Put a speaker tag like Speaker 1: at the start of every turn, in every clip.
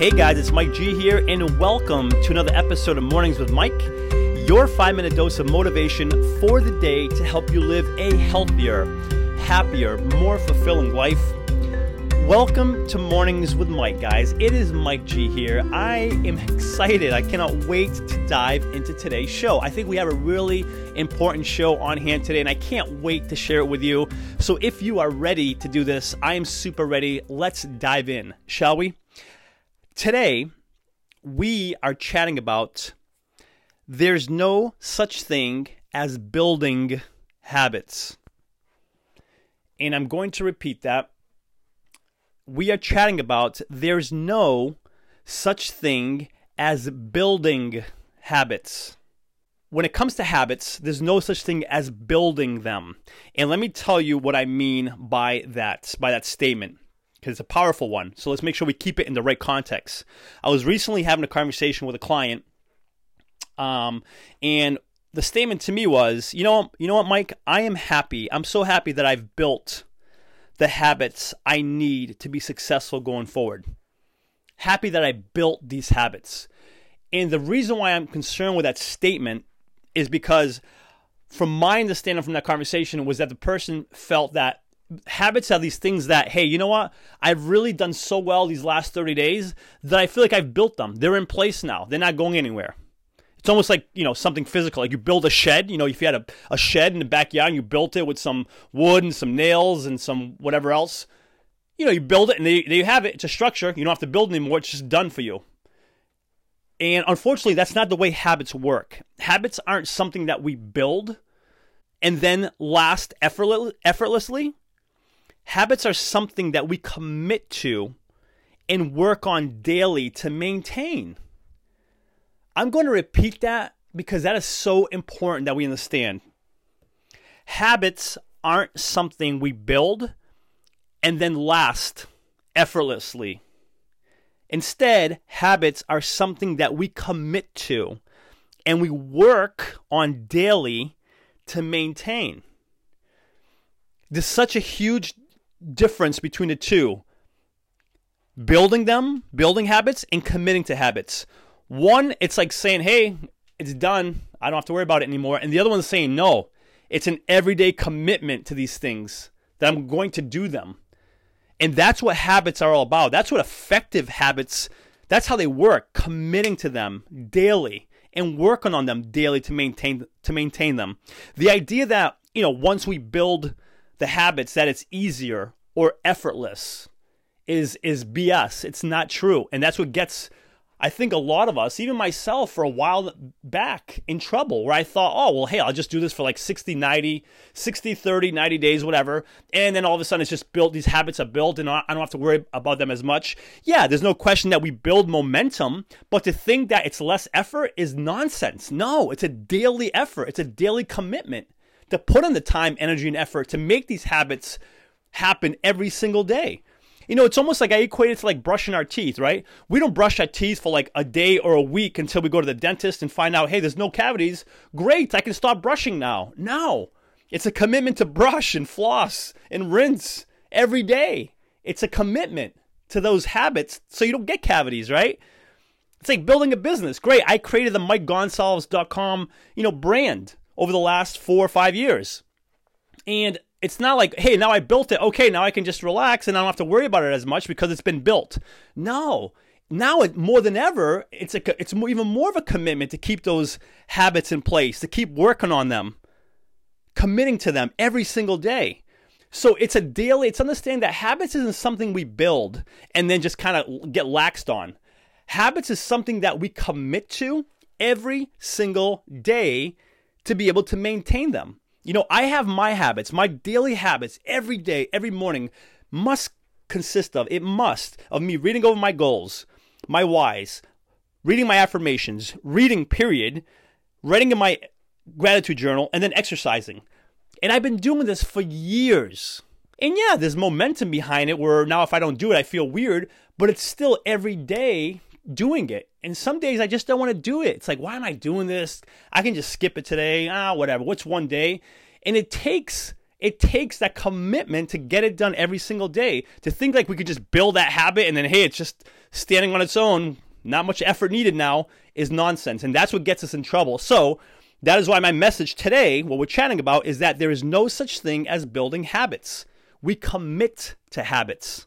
Speaker 1: Hey guys, it's Mike G here, and welcome to another episode of Mornings with Mike, your five minute dose of motivation for the day to help you live a healthier, happier, more fulfilling life. Welcome to Mornings with Mike, guys. It is Mike G here. I am excited. I cannot wait to dive into today's show. I think we have a really important show on hand today, and I can't wait to share it with you. So, if you are ready to do this, I am super ready. Let's dive in, shall we? Today, we are chatting about there's no such thing as building habits. And I'm going to repeat that we are chatting about there's no such thing as building habits. When it comes to habits, there's no such thing as building them. And let me tell you what I mean by that, by that statement, because it's a powerful one. So let's make sure we keep it in the right context. I was recently having a conversation with a client, um, and the statement to me was, you know, you know what, Mike, I am happy. I'm so happy that I've built the habits I need to be successful going forward. Happy that I built these habits. And the reason why I'm concerned with that statement is because, from my understanding from that conversation, was that the person felt that habits are these things that, hey, you know what? I've really done so well these last 30 days that I feel like I've built them. They're in place now, they're not going anywhere. It's almost like, you know, something physical. Like you build a shed, you know, if you had a, a shed in the backyard and you built it with some wood and some nails and some whatever else, you know, you build it and there, you have it. It's a structure. You don't have to build anymore. It's just done for you. And unfortunately, that's not the way habits work. Habits aren't something that we build and then last effortlessly. Habits are something that we commit to and work on daily to maintain. I'm going to repeat that because that is so important that we understand. Habits aren't something we build and then last effortlessly. Instead, habits are something that we commit to and we work on daily to maintain. There's such a huge difference between the two building them, building habits, and committing to habits. One, it's like saying, hey, it's done. I don't have to worry about it anymore. And the other one's saying, no, it's an everyday commitment to these things that I'm going to do them. And that's what habits are all about. That's what effective habits, that's how they work, committing to them daily and working on them daily to maintain to maintain them. The idea that, you know, once we build the habits that it's easier or effortless is is BS. It's not true. And that's what gets I think a lot of us, even myself for a while back, in trouble where I thought, oh, well, hey, I'll just do this for like 60, 90, 60, 30, 90 days, whatever. And then all of a sudden it's just built, these habits are built and I don't have to worry about them as much. Yeah, there's no question that we build momentum, but to think that it's less effort is nonsense. No, it's a daily effort, it's a daily commitment to put in the time, energy, and effort to make these habits happen every single day. You know, it's almost like I equate it to like brushing our teeth, right? We don't brush our teeth for like a day or a week until we go to the dentist and find out, hey, there's no cavities. Great, I can stop brushing now. No, it's a commitment to brush and floss and rinse every day. It's a commitment to those habits so you don't get cavities, right? It's like building a business. Great, I created the MikeGonsalves.com, you know, brand over the last four or five years. And it's not like, hey, now I built it. Okay, now I can just relax and I don't have to worry about it as much because it's been built. No, now it, more than ever, it's a, it's more, even more of a commitment to keep those habits in place, to keep working on them, committing to them every single day. So it's a daily. It's understanding that habits isn't something we build and then just kind of get laxed on. Habits is something that we commit to every single day to be able to maintain them. You know, I have my habits, my daily habits every day, every morning must consist of, it must, of me reading over my goals, my whys, reading my affirmations, reading, period, writing in my gratitude journal, and then exercising. And I've been doing this for years. And yeah, there's momentum behind it where now if I don't do it, I feel weird, but it's still every day doing it. And some days I just don't want to do it. It's like, why am I doing this? I can just skip it today. Ah, whatever. What's one day? And it takes it takes that commitment to get it done every single day. To think like we could just build that habit and then hey, it's just standing on its own, not much effort needed now, is nonsense. And that's what gets us in trouble. So, that is why my message today, what we're chatting about, is that there is no such thing as building habits. We commit to habits.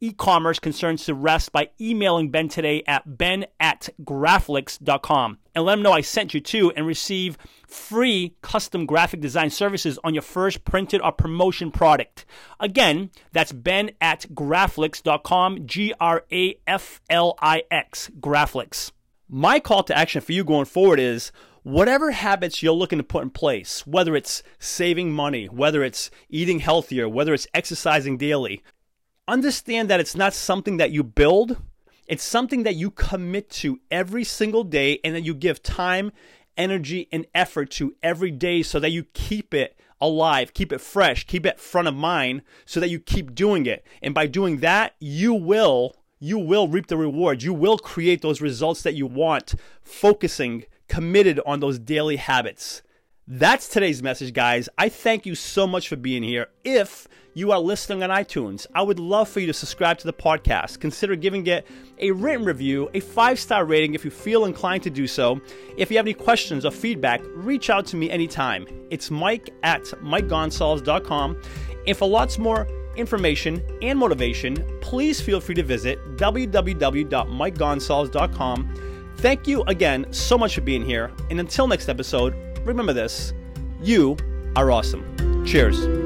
Speaker 1: e-commerce concerns to rest by emailing Ben today at ben at graflix.com and let him know I sent you to and receive free custom graphic design services on your first printed or promotion product. Again, that's ben at graflix.com, G-R-A-F-L-I-X, Graflix. My call to action for you going forward is whatever habits you're looking to put in place, whether it's saving money, whether it's eating healthier, whether it's exercising daily, understand that it's not something that you build, it's something that you commit to every single day and that you give time, energy, and effort to every day so that you keep it alive, keep it fresh, keep it front of mind so that you keep doing it. And by doing that, you will you will reap the rewards. You will create those results that you want, focusing, committed on those daily habits. That's today's message, guys. I thank you so much for being here. If you are listening on iTunes, I would love for you to subscribe to the podcast. Consider giving it a written review, a five star rating if you feel inclined to do so. If you have any questions or feedback, reach out to me anytime. It's mike at mikegonsalves.com. And for lots more information and motivation, please feel free to visit www.mikegonsalves.com. Thank you again so much for being here. And until next episode, remember this you are awesome. Cheers.